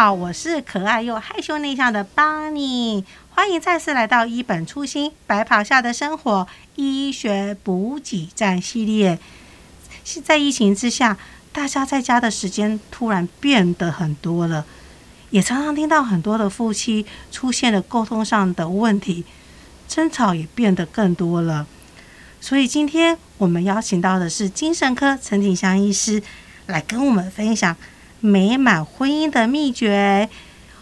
好，我是可爱又害羞内向的 Bonnie，欢迎再次来到一本初心白袍下的生活医学补给站系列。是在疫情之下，大家在家的时间突然变得很多了，也常常听到很多的夫妻出现了沟通上的问题，争吵也变得更多了。所以今天我们邀请到的是精神科陈景祥医师来跟我们分享。美满婚姻的秘诀，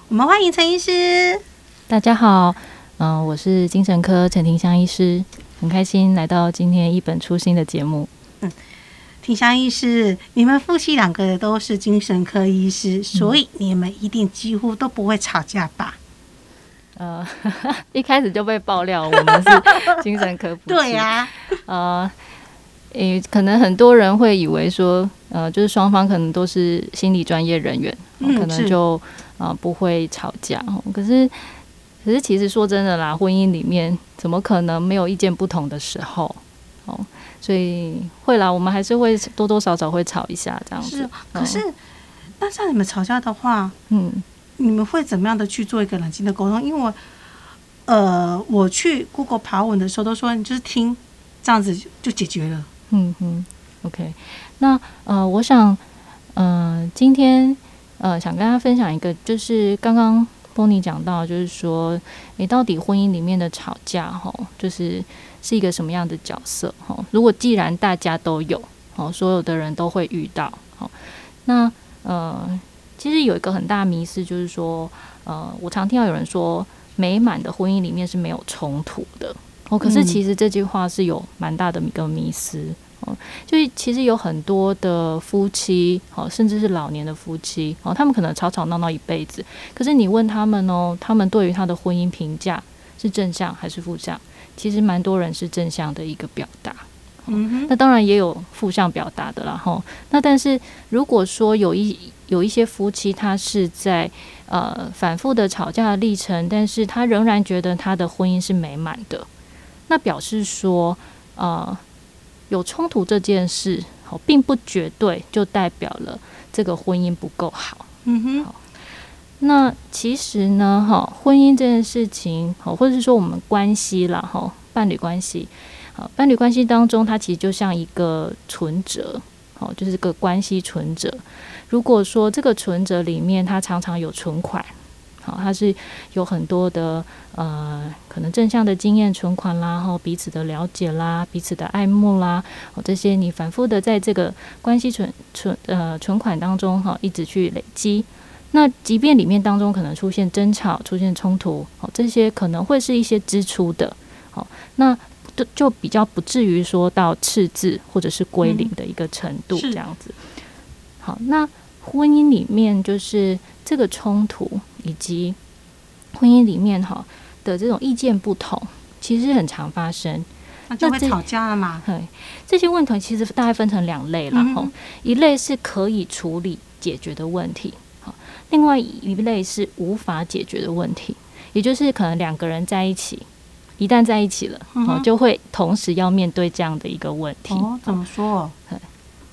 我们欢迎陈医师。大家好，嗯、呃，我是精神科陈庭香医师，很开心来到今天一本初心的节目。嗯，庭香医师，你们夫妻两个都是精神科医师，所以你们一定几乎都不会吵架吧？呃，一开始就被爆料我们是精神科夫妻。对呀、啊，呃。诶，可能很多人会以为说，呃，就是双方可能都是心理专业人员，嗯、可能就啊、呃、不会吵架。哦可是，可是其实说真的啦，婚姻里面怎么可能没有意见不同的时候？哦，所以会啦，我们还是会多多少少会吵一下这样子。是，可是，哦、那像你们吵架的话，嗯，你们会怎么样的去做一个冷静的沟通？因为，呃，我去 Google 爬文的时候都说，你就是听这样子就解决了。嗯哼，OK，那呃，我想，呃，今天呃，想跟大家分享一个，就是刚刚 Bonnie 讲到，就是说，你到底婚姻里面的吵架，哈，就是是一个什么样的角色，哈？如果既然大家都有，哦，所有的人都会遇到，好，那呃，其实有一个很大的迷思，就是说，呃，我常听到有人说，美满的婚姻里面是没有冲突的。哦，可是其实这句话是有蛮大的一个迷思哦，就是其实有很多的夫妻哦，甚至是老年的夫妻哦，他们可能吵吵闹闹一辈子，可是你问他们哦，他们对于他的婚姻评价是正向还是负向？其实蛮多人是正向的一个表达，嗯哼，那当然也有负向表达的啦哈。那但是如果说有一有一些夫妻，他是在呃反复的吵架的历程，但是他仍然觉得他的婚姻是美满的。那表示说，呃，有冲突这件事，哦，并不绝对就代表了这个婚姻不够好。嗯哼。那其实呢，哈，婚姻这件事情，好，或者是说我们关系啦，哈，伴侣关系，好，伴侣关系当中，它其实就像一个存折，好，就是个关系存折。如果说这个存折里面它常常有存款。好，它是有很多的呃，可能正向的经验存款啦，然后彼此的了解啦，彼此的爱慕啦，哦，这些你反复的在这个关系存存呃存款当中哈，一直去累积。那即便里面当中可能出现争吵、出现冲突，哦，这些可能会是一些支出的，好，那就就比较不至于说到赤字或者是归零的一个程度这样子。好，那婚姻里面就是这个冲突。以及婚姻里面哈的这种意见不同，其实很常发生，那就会吵架了嘛。对，这些问题其实大概分成两类了哈、嗯，一类是可以处理解决的问题，好，另外一类是无法解决的问题，也就是可能两个人在一起，一旦在一起了，嗯、就会同时要面对这样的一个问题。哦，怎么说？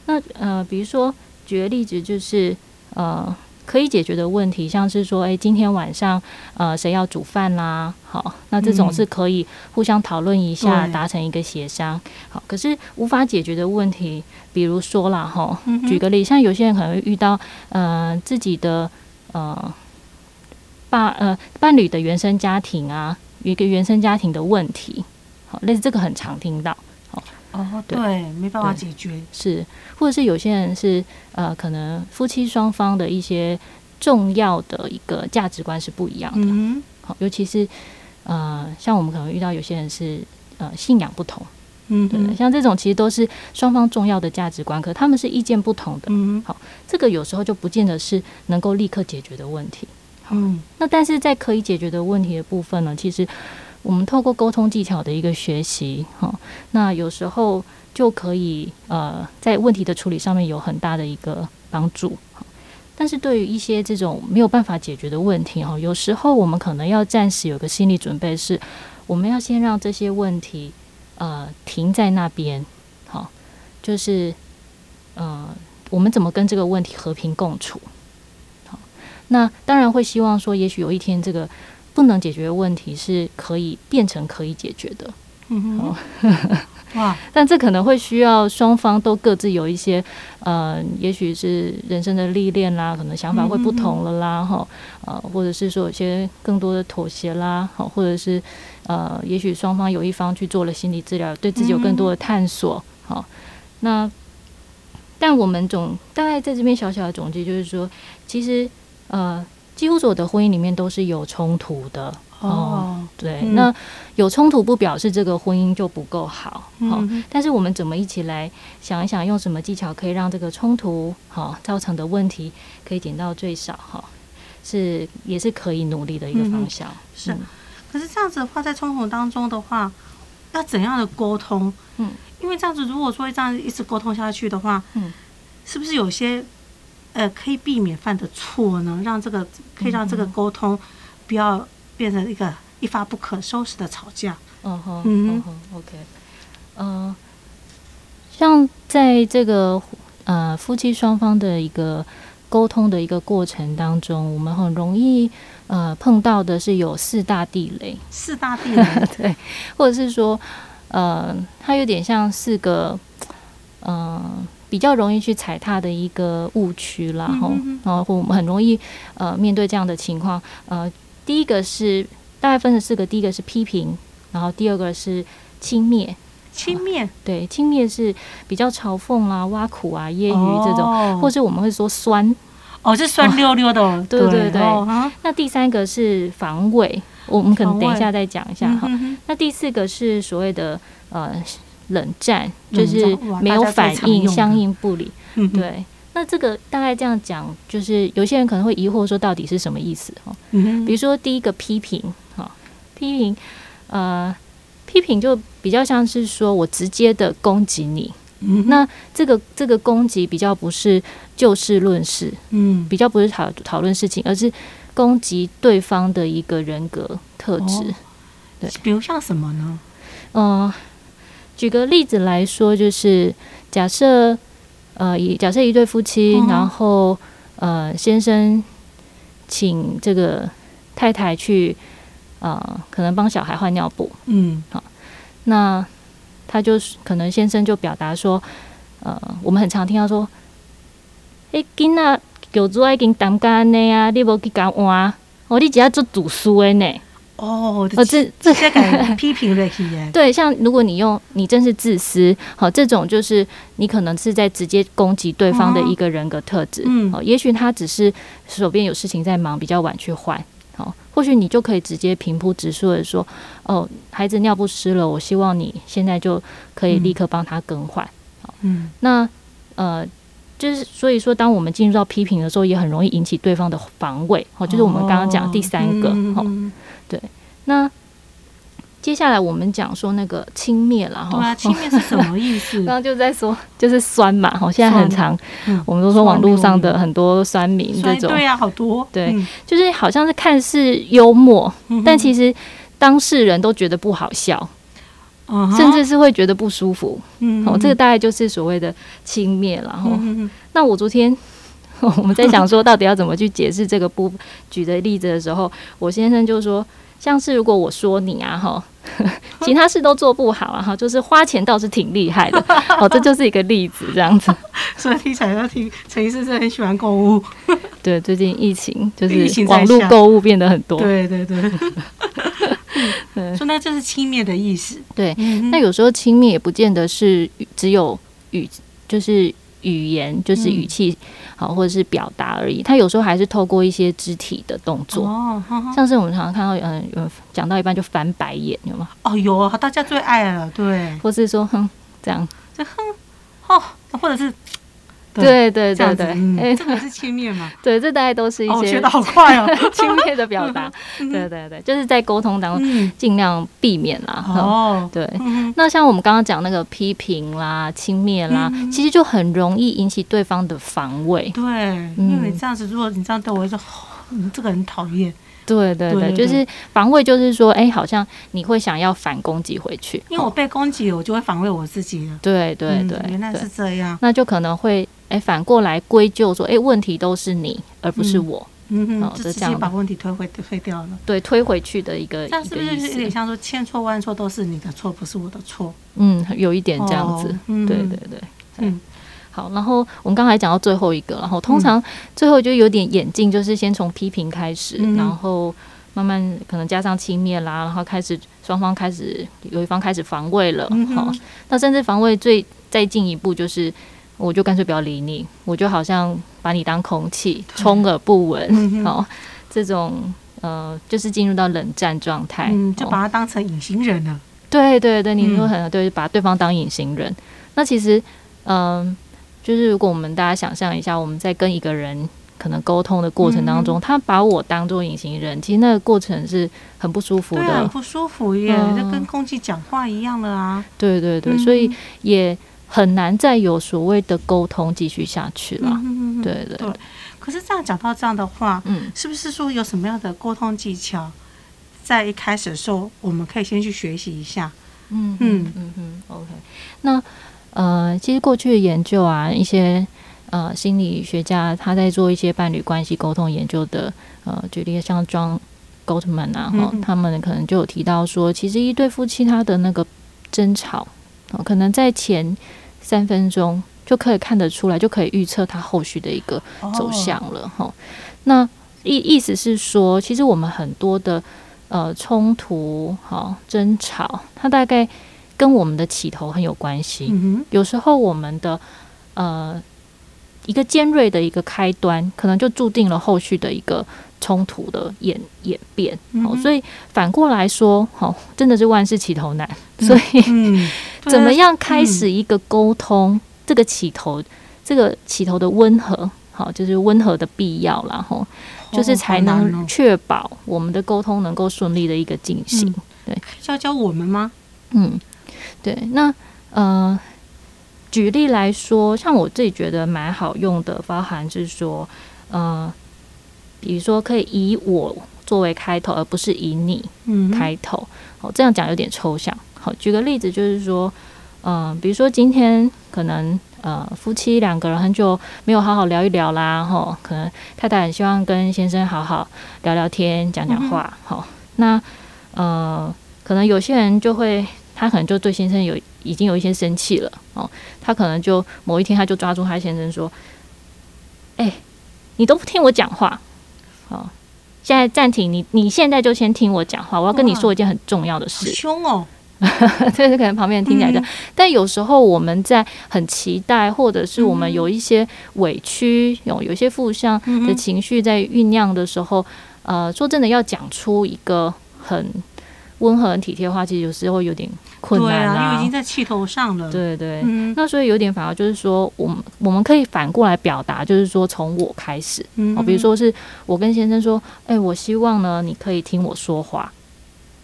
那呃，比如说举个例子，就是呃。可以解决的问题，像是说，诶，今天晚上，呃，谁要煮饭啦？好，那这种是可以互相讨论一下，达成一个协商。好，可是无法解决的问题，比如说啦，哈，举个例，像有些人可能会遇到，呃，自己的呃伴呃伴侣的原生家庭啊，有一个原生家庭的问题，好，类似这个很常听到。哦，对，没办法解决，是，或者是有些人是呃，可能夫妻双方的一些重要的一个价值观是不一样的，嗯，好，尤其是呃，像我们可能遇到有些人是呃信仰不同，嗯，对，像这种其实都是双方重要的价值观，可他们是意见不同的，嗯，好，这个有时候就不见得是能够立刻解决的问题，嗯，那但是在可以解决的问题的部分呢，其实。我们透过沟通技巧的一个学习，哈，那有时候就可以呃，在问题的处理上面有很大的一个帮助。但是对于一些这种没有办法解决的问题，哈，有时候我们可能要暂时有个心理准备，是我们要先让这些问题呃停在那边，好，就是呃，我们怎么跟这个问题和平共处？好，那当然会希望说，也许有一天这个不能解决的问题是可以变成可以解决的。嗯哼。哇！但这可能会需要双方都各自有一些，呃，也许是人生的历练啦，可能想法会不同了啦，哈、嗯，呃，或者是说有些更多的妥协啦，好，或者是呃，也许双方有一方去做了心理治疗，对自己有更多的探索，好、嗯，那但我们总大概在这边小小的总结就是说，其实呃，几乎所有的婚姻里面都是有冲突的。哦，对，嗯、那有冲突不表示这个婚姻就不够好，好、嗯，但是我们怎么一起来想一想，用什么技巧可以让这个冲突好造成的问题可以减到最少，哈，是也是可以努力的一个方向。嗯、是、嗯，可是这样子的话，在冲突当中的话，要怎样的沟通？嗯，因为这样子，如果说这样一直沟通下去的话，嗯，是不是有些呃可以避免犯的错呢？让这个可以让这个沟通不要。变成一个一发不可收拾的吵架。嗯哼，嗯哼，OK，嗯、呃，像在这个呃夫妻双方的一个沟通的一个过程当中，我们很容易呃碰到的是有四大地雷。四大地雷，对，或者是说呃，它有点像四个嗯、呃、比较容易去踩踏的一个误区啦。然后然后我们很容易呃面对这样的情况呃。第一个是大概分成四个，第一个是批评，然后第二个是轻蔑，轻蔑、哦、对，轻蔑是比较嘲讽啊、挖苦啊、揶揄这种，哦、或者我们会说酸，哦，是酸溜溜的，哦、对对对。哦、那第三个是防卫，我们可能等一下再讲一下哈。那第四个是所谓的呃冷战，就是没有反应，相应不理，对。那这个大概这样讲，就是有些人可能会疑惑说，到底是什么意思？哈，比如说第一个批评，哈，批评，呃，批评就比较像是说我直接的攻击你，嗯，那这个这个攻击比较不是就事论事，嗯，比较不是讨讨论事情，而是攻击对方的一个人格特质，对，比如像什么呢？嗯，举个例子来说，就是假设。呃，以假设一对夫妻，嗯、然后呃，先生请这个太太去呃，可能帮小孩换尿布，嗯，好，那他就是可能先生就表达说，呃，我们很常听到说，哎，囡仔狗主爱跟当干的呀，你无去干换，我你只要做读书的呢。哦，这这些敢批评的耶？对，像如果你用你真是自私，好，这种就是你可能是在直接攻击对方的一个人格特质。嗯，好，也许他只是手边有事情在忙，比较晚去换。好，或许你就可以直接平铺直述的说：“哦，孩子尿不湿了，我希望你现在就可以立刻帮他更换。”好，嗯，那呃，就是所以说，当我们进入到批评的时候，也很容易引起对方的防卫。好，就是我们刚刚讲第三个。好。对，那接下来我们讲说那个轻蔑了哈。对啊，轻蔑是什么意思？刚刚就在说，就是酸嘛。哈，现在很常，嗯、我们都说网络上的很多酸民这种。对呀、啊，好多。对，嗯、就是好像是看似幽默，嗯、但其实当事人都觉得不好笑，甚至是会觉得不舒服。嗯哼，哦，这个大概就是所谓的轻蔑了哈。嗯、那我昨天。我们在想说，到底要怎么去解释这个不举的例子的时候，我先生就说，像是如果我说你啊，哈，其他事都做不好啊，哈，就是花钱倒是挺厉害的，哦，这就是一个例子，这样子。所以听起来要听陈医师是很喜欢购物。对，最近疫情就是网络购物变得很多。对对对。说那就是轻蔑的意思。对，那有时候轻蔑也不见得是只有语，就是。语言就是语气好，或者是表达而已。他有时候还是透过一些肢体的动作，像是我们常常看到，嗯，有讲到一半就翻白眼，有吗？哦，有啊，大家最爱了，对，或是说哼这样，就哼，哦，或者是。对对对对，哎，这个是轻蔑吗？对，这大概都是一些。哦，学的好快哦，轻蔑的表达。对对对，就是在沟通当中尽量避免啦。哦，对。那像我们刚刚讲那个批评啦、轻蔑啦，其实就很容易引起对方的防卫。对，因为你这样子，如果你这样对我说，你这个很讨厌。对对对，就是防卫，就是说，哎，好像你会想要反攻击回去。因为我被攻击，我就会防卫我自己了。对对对，原来是这样。那就可能会。哎，反过来归咎说，哎，问题都是你，而不是我。嗯哼，好，就直接把问题推回推掉了。对，推回去的一个，但是不是有点像说千错万错都是你的错，不是我的错？嗯，有一点这样子。嗯、对对对，嗯。好，然后我们刚才讲到最后一个，然后通常最后就有点演进，就是先从批评开始，嗯、然后慢慢可能加上轻蔑啦，然后开始双方开始有一方开始防卫了。嗯、好，那甚至防卫最再进一步就是，我就干脆不要理你，我就好像把你当空气，充耳不闻。嗯、好，这种呃，就是进入到冷战状态，嗯，就把它当成隐形人了。哦、对对对，你说很对，把对方当隐形人。那其实，嗯、呃。就是如果我们大家想象一下，我们在跟一个人可能沟通的过程当中，嗯、他把我当做隐形人，其实那个过程是很不舒服的，很不舒服耶，嗯、就跟空气讲话一样的啊。对对对，嗯、所以也很难再有所谓的沟通继续下去了。对对。可是这样讲到这样的话，嗯，是不是说有什么样的沟通技巧，在一开始的时候我们可以先去学习一下？嗯嗯嗯嗯，OK，那。呃，其实过去的研究啊，一些呃心理学家他在做一些伴侣关系沟通研究的，呃，举例像 John Gottman 啊，哈、嗯，他们可能就有提到说，其实一对夫妻他的那个争吵，哦、可能在前三分钟就可以看得出来，就可以预测他后续的一个走向了，哈、哦。那意意思是说，其实我们很多的呃冲突，哈，争吵，它大概。跟我们的起头很有关系。嗯、有时候我们的呃一个尖锐的一个开端，可能就注定了后续的一个冲突的演演变。嗯、哼所以反过来说，好，真的是万事起头难。嗯、所以，嗯、怎么样开始一个沟通？嗯、这个起头，这个起头的温和，好，就是温和的必要，然后就是才能确保我们的沟通能够顺利的一个进行。嗯、对，教教我们吗？嗯。对，那呃，举例来说，像我自己觉得蛮好用的，包含是说，呃，比如说可以以我作为开头，而不是以你开头。好、这样讲有点抽象。好，举个例子，就是说，嗯、呃，比如说今天可能呃夫妻两个人很久没有好好聊一聊啦，吼，可能太太很希望跟先生好好聊聊天，讲讲话。好、嗯，那呃，可能有些人就会。他可能就对先生有已经有一些生气了哦，他可能就某一天他就抓住他先生说：“哎、欸，你都不听我讲话，哦，现在暂停，你你现在就先听我讲话，我要跟你说一件很重要的事。”凶哦，这是可能旁边人听起来的，嗯、但有时候我们在很期待，或者是我们有一些委屈，有有一些负向的情绪在酝酿的时候，呃，说真的，要讲出一个很。温和、很体贴的话，其实有时候有点困难因为已经在气头上了。对对，嗯、那所以有点反而就是说，我们我们可以反过来表达，就是说从我开始，嗯。哼，比如说是我跟先生说，哎、欸，我希望呢，你可以听我说话。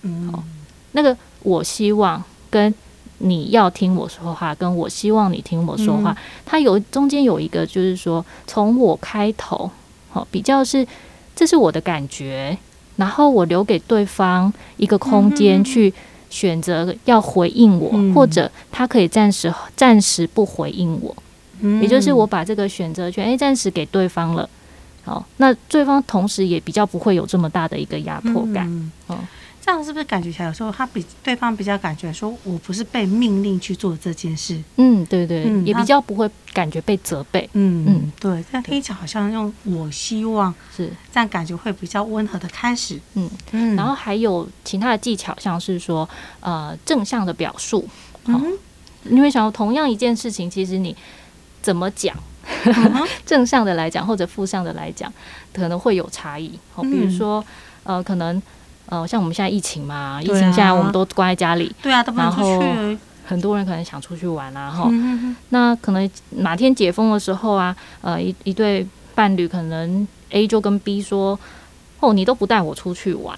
嗯，好，那个我希望跟你要听我说话，跟我希望你听我说话，嗯、它有中间有一个就是说从我开头，好，比较是这是我的感觉。然后我留给对方一个空间去选择要回应我，嗯、或者他可以暂时暂时不回应我，嗯、也就是我把这个选择权诶暂时给对方了。好，那对方同时也比较不会有这么大的一个压迫感。嗯、哦。这样是不是感觉起来有时候他比对方比较感觉说，我不是被命令去做这件事？嗯，对对，嗯、也比较不会感觉被责备。嗯嗯，对，这样听起来好像用我希望是这样，感觉会比较温和的开始。嗯嗯，然后还有其他的技巧，像是说呃正向的表述。嗯、你会想到同样一件事情，其实你怎么讲，嗯、正向的来讲或者负向的来讲，可能会有差异。好、哦，比如说、嗯、呃可能。呃，像我们现在疫情嘛，啊、疫情现在我们都关在家里，对啊，都不能出去。很多人可能想出去玩啊，哈、嗯，那可能哪天解封的时候啊，呃，一一对伴侣可能 A 就跟 B 说：“哦，你都不带我出去玩。”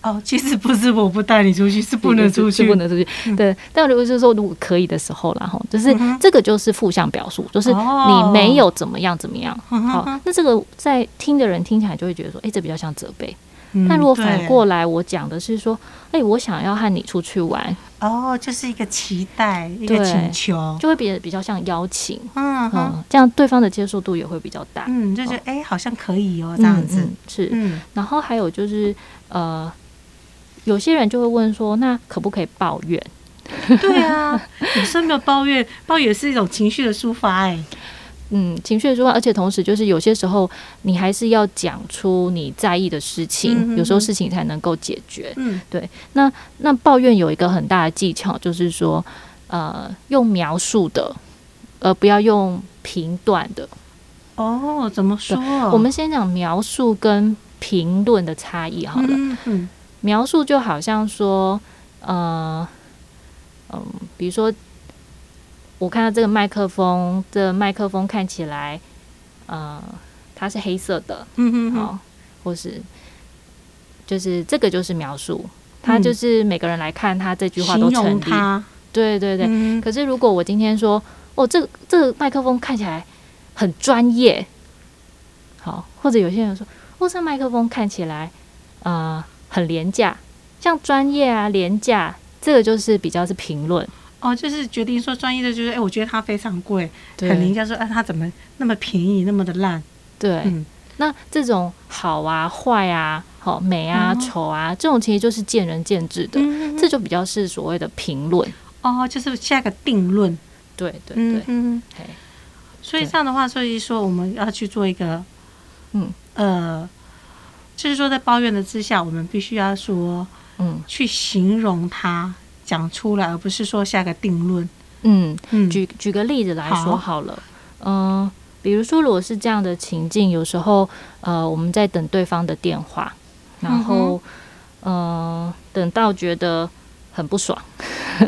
哦，其实不是我不带你出去，是不能出去，是不能出去。嗯、对，但如果是说如果可以的时候，然后就是这个就是负向表述，就是你没有怎么样怎么样。好，那这个在听的人听起来就会觉得说：“哎、欸，这比较像责备。”嗯、但如果反过来，我讲的是说，哎、欸，我想要和你出去玩，哦，就是一个期待，一个请求，就会比比较像邀请，嗯嗯，这样对方的接受度也会比较大，嗯，就觉得哎、好像可以哦，这样子、嗯、是，嗯，然后还有就是，呃，有些人就会问说，那可不可以抱怨？对啊，女生没有抱怨，抱怨是一种情绪的抒发，哎。嗯，情绪的抒发，而且同时就是有些时候你还是要讲出你在意的事情，有时候事情才能够解决。嗯，对。那那抱怨有一个很大的技巧，就是说，呃，用描述的，而不要用评断的。哦，怎么说？我们先讲描述跟评论的差异好了。嗯哼，描述就好像说，呃，嗯，比如说。我看到这个麦克风，这麦克风看起来，呃，它是黑色的，嗯哼哼，好，或是就是这个就是描述，它就是每个人来看他这句话都成立，对对对。嗯、可是如果我今天说，哦，这个这个麦克风看起来很专业，好，或者有些人说，哦，这麦克风看起来啊、呃、很廉价，像专业啊廉价，这个就是比较是评论。哦，就是决定说专业的，就是哎，我觉得它非常贵，对很廉价。说，哎，它怎么那么便宜，那么的烂？对，嗯，那这种好啊、坏啊、好美啊、丑啊，这种其实就是见仁见智的，嗯、这就比较是所谓的评论。哦，就是下个定论。对对对，嗯，所以这样的话，所以说我们要去做一个，嗯呃，就是说在抱怨的之下，我们必须要说，嗯，去形容它。讲出来，而不是说下个定论。嗯嗯，举举个例子来说好了，嗯、呃，比如说如果是这样的情境，有时候呃我们在等对方的电话，然后、嗯、呃等到觉得很不爽，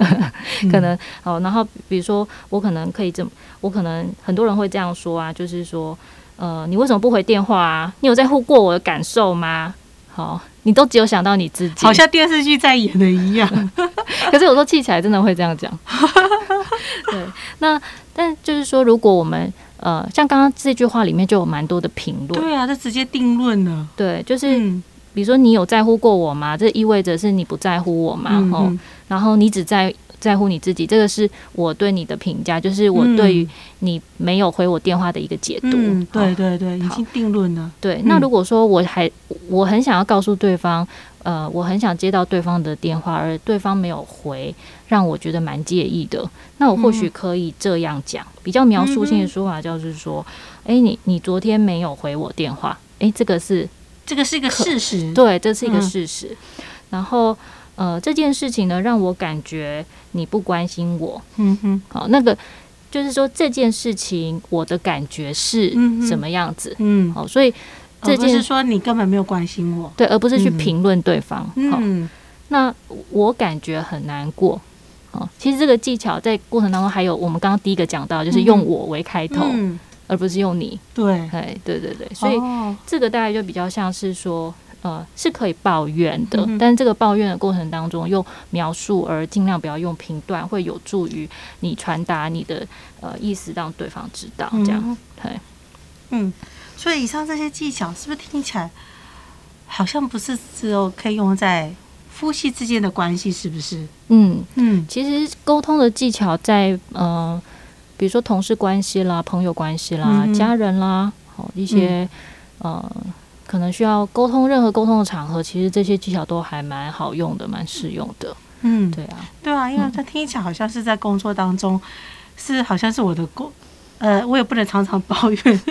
可能哦，然后比如说我可能可以这么，我可能很多人会这样说啊，就是说呃你为什么不回电话啊？你有在乎过我的感受吗？好，你都只有想到你自己，好像电视剧在演的一样。可是有时候记起来真的会这样讲。对，那但就是说，如果我们呃，像刚刚这句话里面就有蛮多的评论。对啊，这直接定论了。对，就是、嗯、比如说你有在乎过我吗？这意味着是你不在乎我吗？嗯、哼然后你只在。在乎你自己，这个是我对你的评价，就是我对于你没有回我电话的一个解读。嗯，对对对，已经定论了。对，那如果说我还我很想要告诉对方，呃，我很想接到对方的电话，而对方没有回，让我觉得蛮介意的。那我或许可以这样讲，比较描述性的说法，就是说，哎，你你昨天没有回我电话，哎，这个是这个是一个事实，对，这是一个事实。然后。呃，这件事情呢，让我感觉你不关心我。嗯哼，好，那个就是说这件事情，我的感觉是什么样子？嗯，好，所以这件是说你根本没有关心我，对，而不是去评论对方。嗯，那我感觉很难过。哦，其实这个技巧在过程当中还有，我们刚刚第一个讲到，就是用我为开头，嗯，而不是用你。对，哎，对对对，所以这个大概就比较像是说。呃，是可以抱怨的，嗯、但是这个抱怨的过程当中，用描述而尽量不要用评断，会有助于你传达你的呃意思，让对方知道。这样，嗯、对，嗯，所以以上这些技巧是不是听起来好像不是只有可以用在夫妻之间的关系？是不是？嗯嗯，其实沟通的技巧在呃，比如说同事关系啦、朋友关系啦、嗯、家人啦，好一些、嗯、呃。可能需要沟通，任何沟通的场合，其实这些技巧都还蛮好用的，蛮适用的。嗯，对啊，对啊，因为他听起来好像是在工作当中，嗯、是好像是我的工，呃，我也不能常常抱怨，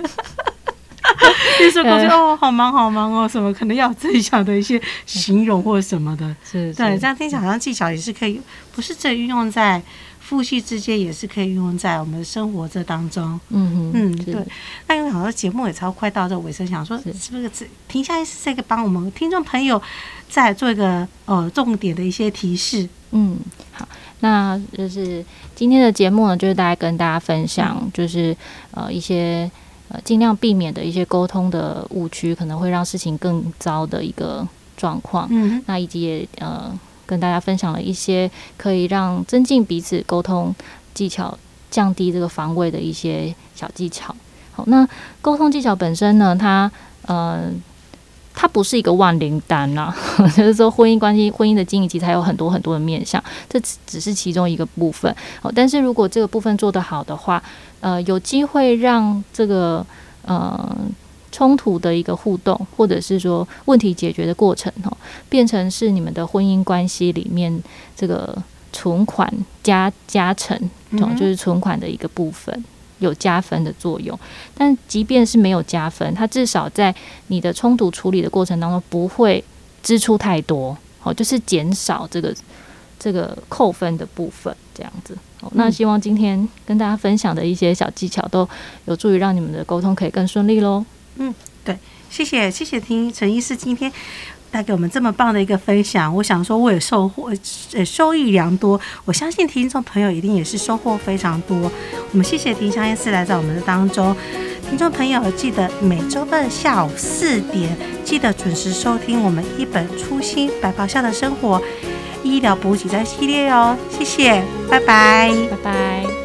就是说工作哦，好忙好忙哦，什么可能要这样的一些形容或什么的，是，是，对，这样听起来好像技巧也是可以，不是只运用在。夫妻之间也是可以运用在我们生活这当中。嗯哼嗯，对。那因为好像节目也超快到这尾声，想说是不是停下来是这个帮我们听众朋友再做一个呃重点的一些提示。嗯，好，那就是今天的节目呢，就是大家跟大家分享，就是呃一些呃尽量避免的一些沟通的误区，可能会让事情更糟的一个状况。嗯，那以及也呃。跟大家分享了一些可以让增进彼此沟通技巧、降低这个防卫的一些小技巧。好，那沟通技巧本身呢，它呃它不是一个万灵丹呐、就是说婚姻关系、婚姻的经营其实还有很多很多的面向，这只是其中一个部分。好，但是如果这个部分做得好的话，呃，有机会让这个呃冲突的一个互动，或者是说问题解决的过程，哦，变成是你们的婚姻关系里面这个存款加加成，哦，就是存款的一个部分。有加分的作用，但即便是没有加分，它至少在你的冲突处理的过程当中不会支出太多，哦，就是减少这个这个扣分的部分，这样子。好，那希望今天跟大家分享的一些小技巧都有助于让你们的沟通可以更顺利喽。嗯，对，谢谢谢谢听陈医师今天。带给我们这么棒的一个分享，我想说我也收获，呃，收益良多。我相信听众朋友一定也是收获非常多。我们谢谢听香医师来到我们的当中，听众朋友记得每周二下午四点，记得准时收听我们一本初心白袍下的生活医疗补给站系列哦。谢谢，拜拜，拜拜。